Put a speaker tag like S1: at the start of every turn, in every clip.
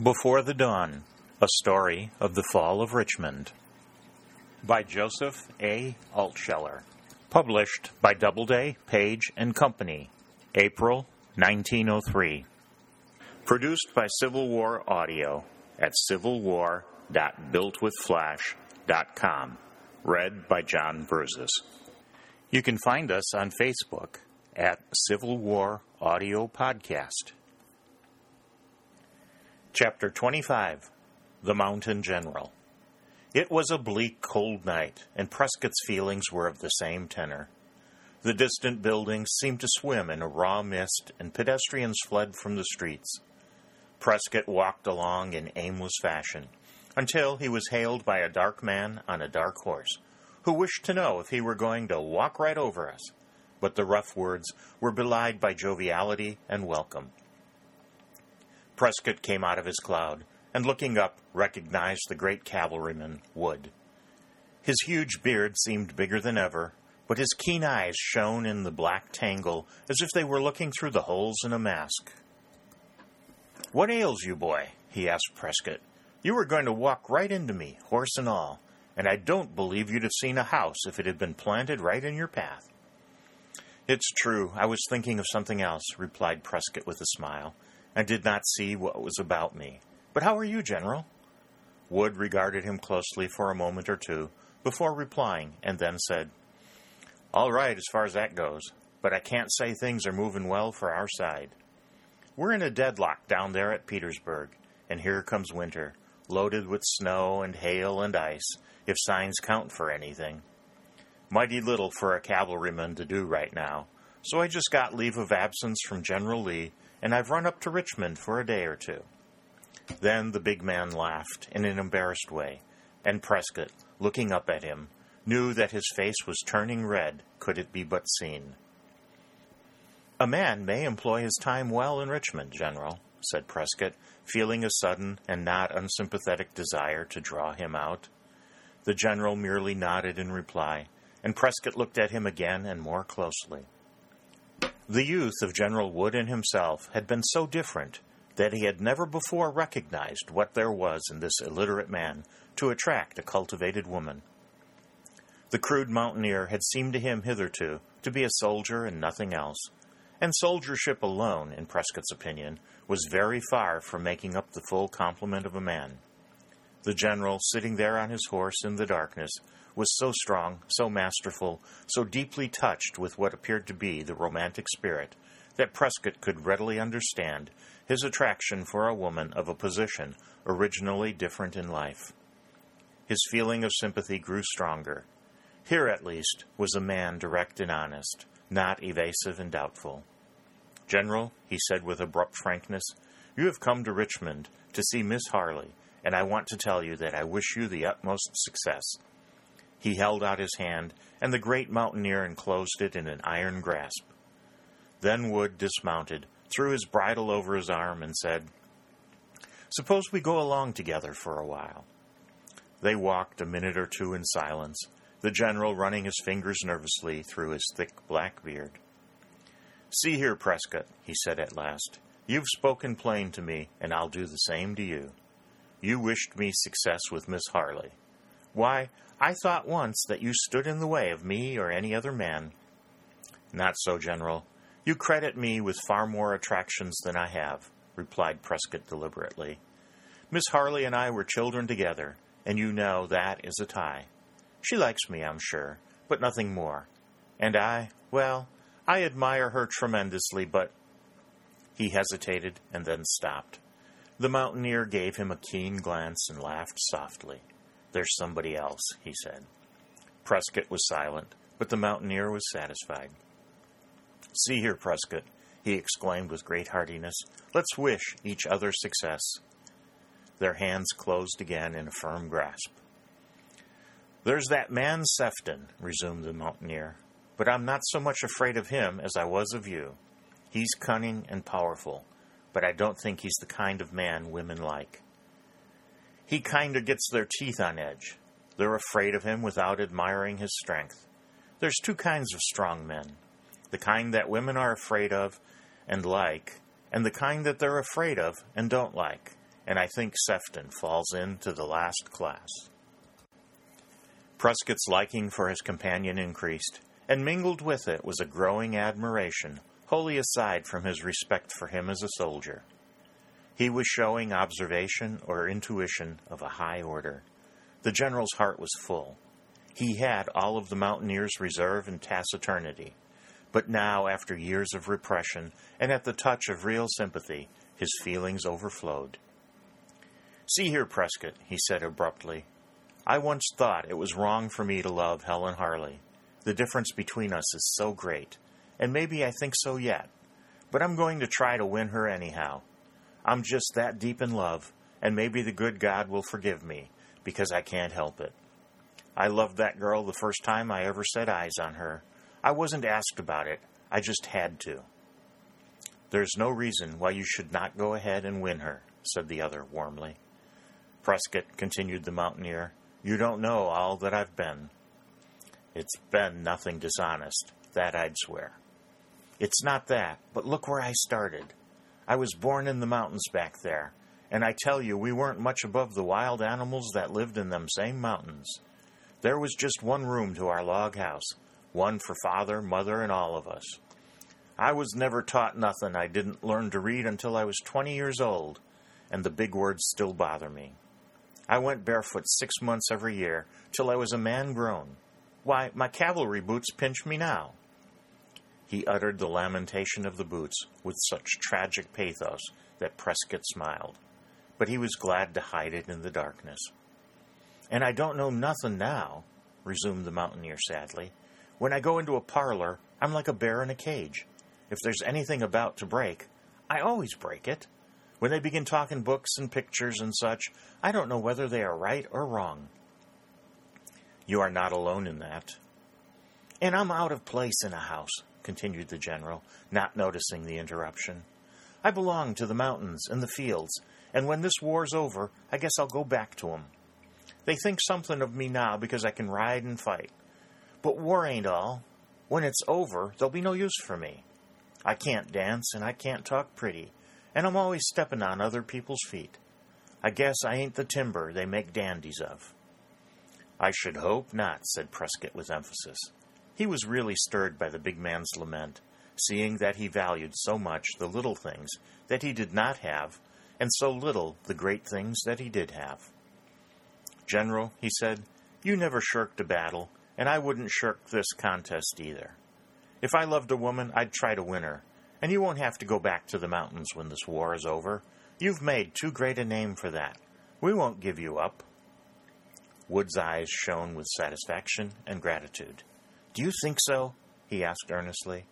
S1: Before the Dawn A Story of the Fall of Richmond by Joseph A. Altsheler. Published by Doubleday, Page and Company, April 1903. Produced by Civil War Audio at civilwar.builtwithflash.com. Read by John Burzes. You can find us on Facebook at Civil War Audio Podcast. Chapter 25 The Mountain General. It was a bleak, cold night, and Prescott's feelings were of the same tenor. The distant buildings seemed to swim in a raw mist, and pedestrians fled from the streets. Prescott walked along in aimless fashion until he was hailed by a dark man on a dark horse, who wished to know if he were going to walk right over us. But the rough words were belied by joviality and welcome. Prescott came out of his cloud, and looking up, recognized the great cavalryman, Wood. His huge beard seemed bigger than ever, but his keen eyes shone in the black tangle as if they were looking through the holes in a mask. What ails you, boy? he asked Prescott. You were going to walk right into me, horse and all, and I don't believe you'd have seen a house if it had been planted right in your path. It's true, I was thinking of something else, replied Prescott with a smile, and did not see what was about me. But how are you, General? Wood regarded him closely for a moment or two before replying, and then said, All right, as far as that goes, but I can't say things are moving well for our side. We're in a deadlock down there at Petersburg, and here comes winter, loaded with snow and hail and ice, if signs count for anything. Mighty little for a cavalryman to do right now, so I just got leave of absence from General Lee, and I've run up to Richmond for a day or two. Then the big man laughed in an embarrassed way, and Prescott, looking up at him, knew that his face was turning red, could it be but seen. A man may employ his time well in Richmond, General, said Prescott, feeling a sudden and not unsympathetic desire to draw him out. The general merely nodded in reply, and Prescott looked at him again and more closely. The youth of General Wood and himself had been so different that he had never before recognized what there was in this illiterate man to attract a cultivated woman. The crude mountaineer had seemed to him hitherto to be a soldier and nothing else, and soldiership alone, in Prescott's opinion, was very far from making up the full complement of a man. The general, sitting there on his horse in the darkness, was so strong, so masterful, so deeply touched with what appeared to be the romantic spirit, that Prescott could readily understand his attraction for a woman of a position originally different in life. His feeling of sympathy grew stronger. Here, at least, was a man direct and honest, not evasive and doubtful. General, he said with abrupt frankness, you have come to Richmond to see Miss Harley, and I want to tell you that I wish you the utmost success. He held out his hand, and the great mountaineer enclosed it in an iron grasp. Then Wood dismounted, threw his bridle over his arm, and said, Suppose we go along together for a while. They walked a minute or two in silence, the general running his fingers nervously through his thick black beard. See here, Prescott, he said at last. You've spoken plain to me, and I'll do the same to you. You wished me success with Miss Harley. Why, I thought once that you stood in the way of me or any other man. Not so, General. You credit me with far more attractions than I have, replied Prescott deliberately. Miss Harley and I were children together, and you know that is a tie. She likes me, I'm sure, but nothing more. And I, well, I admire her tremendously, but. He hesitated and then stopped. The mountaineer gave him a keen glance and laughed softly. There's somebody else, he said. Prescott was silent, but the mountaineer was satisfied. See here, Prescott, he exclaimed with great heartiness. Let's wish each other success. Their hands closed again in a firm grasp. There's that man Sefton, resumed the mountaineer, but I'm not so much afraid of him as I was of you. He's cunning and powerful, but I don't think he's the kind of man women like. He kinda gets their teeth on edge. They're afraid of him without admiring his strength. There's two kinds of strong men the kind that women are afraid of and like, and the kind that they're afraid of and don't like. and I think Sefton falls into the last class. Prescott's liking for his companion increased, and mingled with it was a growing admiration, wholly aside from his respect for him as a soldier. He was showing observation or intuition of a high order. The general's heart was full. He had all of the mountaineer's reserve and taciturnity. But now, after years of repression, and at the touch of real sympathy, his feelings overflowed. See here, Prescott, he said abruptly. I once thought it was wrong for me to love Helen Harley. The difference between us is so great, and maybe I think so yet. But I'm going to try to win her anyhow. I'm just that deep in love, and maybe the good God will forgive me, because I can't help it. I loved that girl the first time I ever set eyes on her. I wasn't asked about it, I just had to. There's no reason why you should not go ahead and win her, said the other warmly. Prescott, continued the mountaineer, you don't know all that I've been. It's been nothing dishonest, that I'd swear. It's not that, but look where I started. I was born in the mountains back there, and I tell you, we weren't much above the wild animals that lived in them same mountains. There was just one room to our log house, one for father, mother, and all of us. I was never taught nothing. I didn't learn to read until I was 20 years old, and the big words still bother me. I went barefoot six months every year till I was a man grown. Why, my cavalry boots pinch me now. He uttered the lamentation of the boots with such tragic pathos that Prescott smiled, but he was glad to hide it in the darkness. And I don't know nothing now, resumed the mountaineer sadly. When I go into a parlor, I'm like a bear in a cage. If there's anything about to break, I always break it. When they begin talking books and pictures and such, I don't know whether they are right or wrong. You are not alone in that. And I'm out of place in a house continued the general, not noticing the interruption. I belong to the mountains and the fields, and when this war's over, I guess I'll go back to 'em. They think something of me now because I can ride and fight. But war ain't all. When it's over, there'll be no use for me. I can't dance and I can't talk pretty, and I'm always stepping on other people's feet. I guess I ain't the timber they make dandies of. I should hope not, said Prescott with emphasis. He was really stirred by the big man's lament, seeing that he valued so much the little things that he did not have, and so little the great things that he did have. General, he said, you never shirked a battle, and I wouldn't shirk this contest either. If I loved a woman, I'd try to win her, and you won't have to go back to the mountains when this war is over. You've made too great a name for that. We won't give you up. Wood's eyes shone with satisfaction and gratitude. Do you think so? he asked earnestly.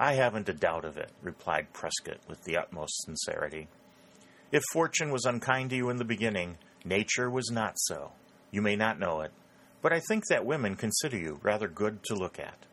S1: I haven't a doubt of it, replied Prescott with the utmost sincerity. If fortune was unkind to you in the beginning, nature was not so. You may not know it, but I think that women consider you rather good to look at.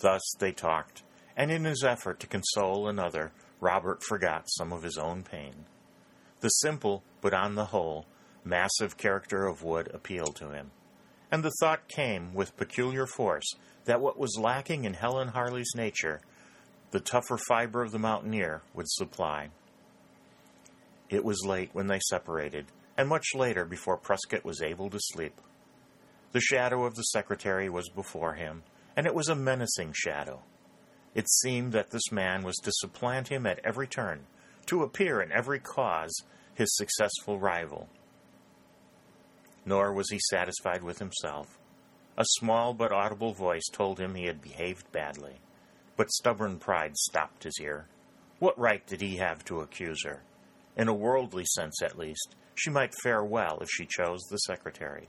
S1: Thus they talked, and in his effort to console another, Robert forgot some of his own pain. The simple, but on the whole, massive character of Wood appealed to him and the thought came with peculiar force that what was lacking in Helen Harley's nature, the tougher fiber of the mountaineer would supply. It was late when they separated, and much later before Prescott was able to sleep. The shadow of the secretary was before him, and it was a menacing shadow. It seemed that this man was to supplant him at every turn, to appear in every cause his successful rival nor was he satisfied with himself. A small but audible voice told him he had behaved badly, but stubborn pride stopped his ear. What right did he have to accuse her? In a worldly sense, at least, she might fare well if she chose the secretary.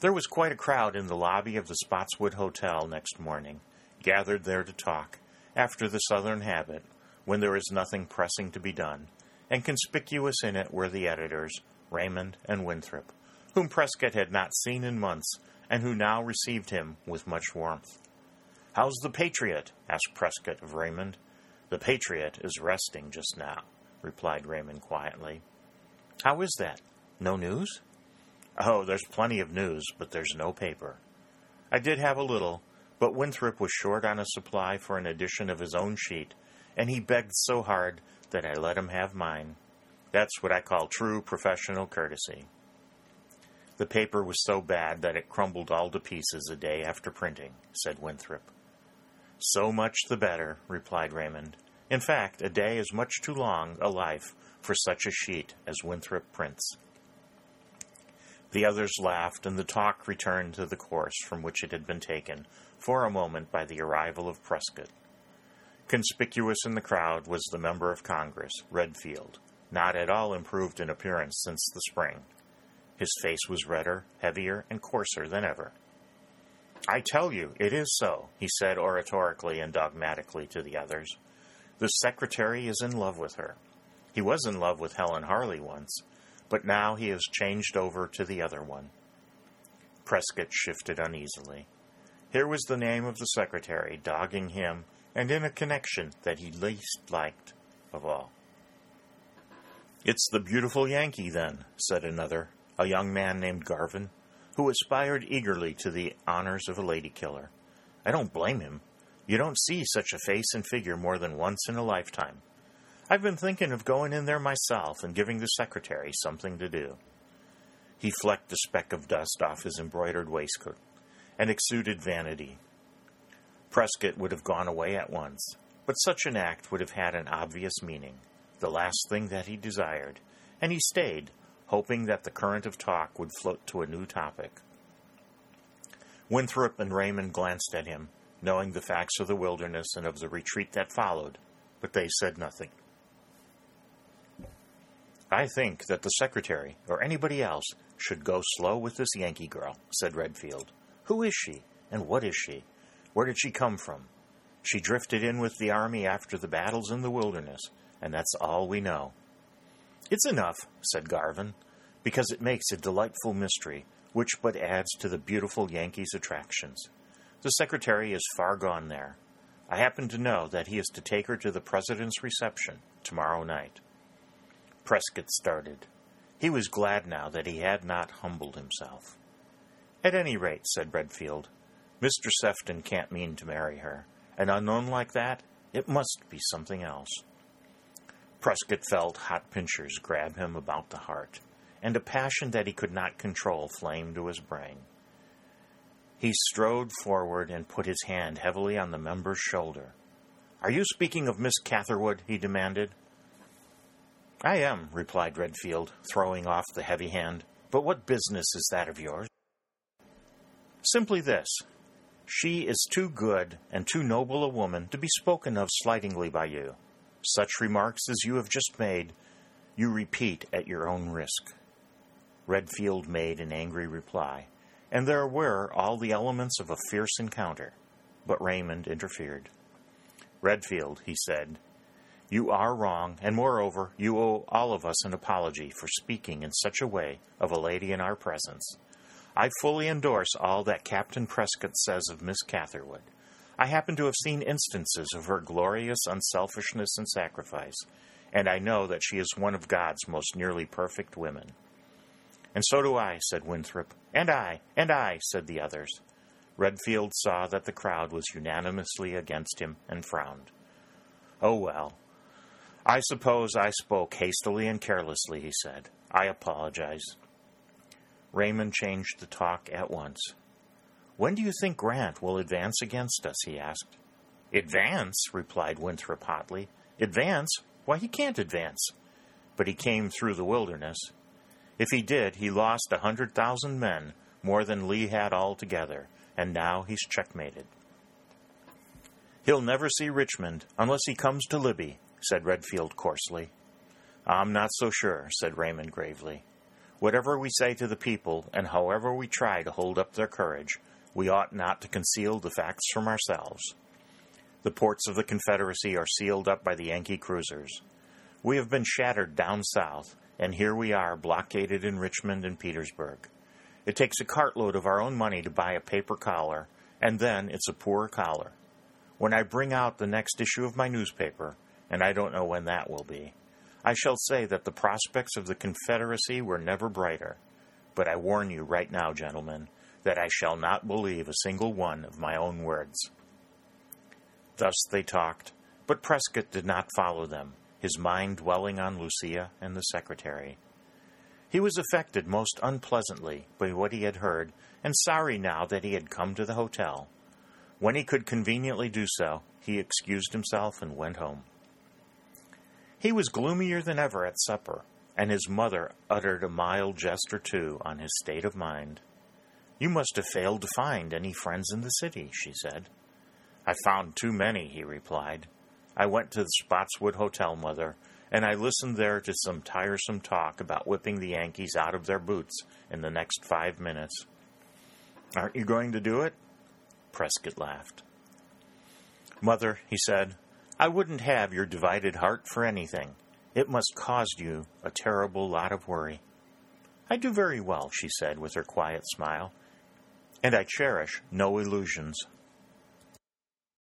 S1: There was quite a crowd in the lobby of the Spotswood Hotel next morning, gathered there to talk, after the southern habit, when there is nothing pressing to be done, and conspicuous in it were the editors, Raymond, and Winthrop, whom Prescott had not seen in months, and who now received him with much warmth. How's the Patriot? asked Prescott of Raymond. The Patriot is resting just now, replied Raymond quietly. How is that? No news? Oh, there's plenty of news, but there's no paper. I did have a little, but Winthrop was short on a supply for an edition of his own sheet, and he begged so hard that I let him have mine. That's what I call true professional courtesy. The paper was so bad that it crumbled all to pieces a day after printing, said Winthrop. So much the better, replied Raymond. In fact, a day is much too long a life for such a sheet as Winthrop prints. The others laughed, and the talk returned to the course from which it had been taken for a moment by the arrival of Prescott. Conspicuous in the crowd was the member of Congress, Redfield, not at all improved in appearance since the spring. His face was redder, heavier, and coarser than ever. I tell you, it is so, he said oratorically and dogmatically to the others. The secretary is in love with her. He was in love with Helen Harley once, but now he has changed over to the other one. Prescott shifted uneasily. Here was the name of the secretary dogging him and in a connection that he least liked of all. It's the beautiful Yankee, then, said another, a young man named Garvin, who aspired eagerly to the honors of a lady killer. I don't blame him. You don't see such a face and figure more than once in a lifetime. I've been thinking of going in there myself and giving the secretary something to do. He flecked a speck of dust off his embroidered waistcoat and exuded vanity. Prescott would have gone away at once, but such an act would have had an obvious meaning, the last thing that he desired, and he stayed, hoping that the current of talk would float to a new topic. Winthrop and Raymond glanced at him, knowing the facts of the wilderness and of the retreat that followed, but they said nothing. I think that the secretary, or anybody else, should go slow with this Yankee girl, said Redfield. Who is she, and what is she? Where did she come from? She drifted in with the army after the battles in the wilderness, and that's all we know. It's enough, said Garvin, because it makes a delightful mystery, which but adds to the beautiful Yankee's attractions. The secretary is far gone there. I happen to know that he is to take her to the president's reception tomorrow night. Prescott started. He was glad now that he had not humbled himself. At any rate, said Redfield, Mr. Sefton can't mean to marry her. An unknown like that? It must be something else. Prescott felt hot pincers grab him about the heart, and a passion that he could not control flamed to his brain. He strode forward and put his hand heavily on the member's shoulder. Are you speaking of Miss Catherwood? he demanded. I am, replied Redfield, throwing off the heavy hand. But what business is that of yours? Simply this. She is too good and too noble a woman to be spoken of slightingly by you. Such remarks as you have just made, you repeat at your own risk. Redfield made an angry reply, and there were all the elements of a fierce encounter. But Raymond interfered. Redfield, he said, you are wrong, and moreover, you owe all of us an apology for speaking in such a way of a lady in our presence. I fully endorse all that Captain Prescott says of Miss Catherwood. I happen to have seen instances of her glorious unselfishness and sacrifice, and I know that she is one of God's most nearly perfect women. And so do I, said Winthrop. And I, and I, said the others. Redfield saw that the crowd was unanimously against him and frowned. Oh well. I suppose I spoke hastily and carelessly, he said. I apologize. Raymond changed the talk at once. When do you think Grant will advance against us? he asked. Advance? replied Winthrop hotly. Advance? Why, he can't advance. But he came through the wilderness. If he did, he lost a hundred thousand men, more than Lee had altogether, and now he's checkmated. He'll never see Richmond unless he comes to Libby, said Redfield coarsely. I'm not so sure, said Raymond gravely. Whatever we say to the people, and however we try to hold up their courage, we ought not to conceal the facts from ourselves. The ports of the Confederacy are sealed up by the Yankee cruisers. We have been shattered down south, and here we are blockaded in Richmond and Petersburg. It takes a cartload of our own money to buy a paper collar, and then it's a poor collar. When I bring out the next issue of my newspaper, and I don't know when that will be, I shall say that the prospects of the Confederacy were never brighter. But I warn you right now, gentlemen, that I shall not believe a single one of my own words. Thus they talked, but Prescott did not follow them. His mind dwelling on Lucia and the secretary. He was affected most unpleasantly by what he had heard, and sorry now that he had come to the hotel. When he could conveniently do so, he excused himself and went home. He was gloomier than ever at supper, and his mother uttered a mild jest or two on his state of mind. You must have failed to find any friends in the city, she said. I found too many, he replied. I went to the Spotswood Hotel, mother, and I listened there to some tiresome talk about whipping the Yankees out of their boots in the next five minutes. Aren't you going to do it? Prescott laughed. Mother, he said, I wouldn't have your divided heart for anything. It must cause you a terrible lot of worry. I do very well, she said with her quiet smile, and I cherish no illusions.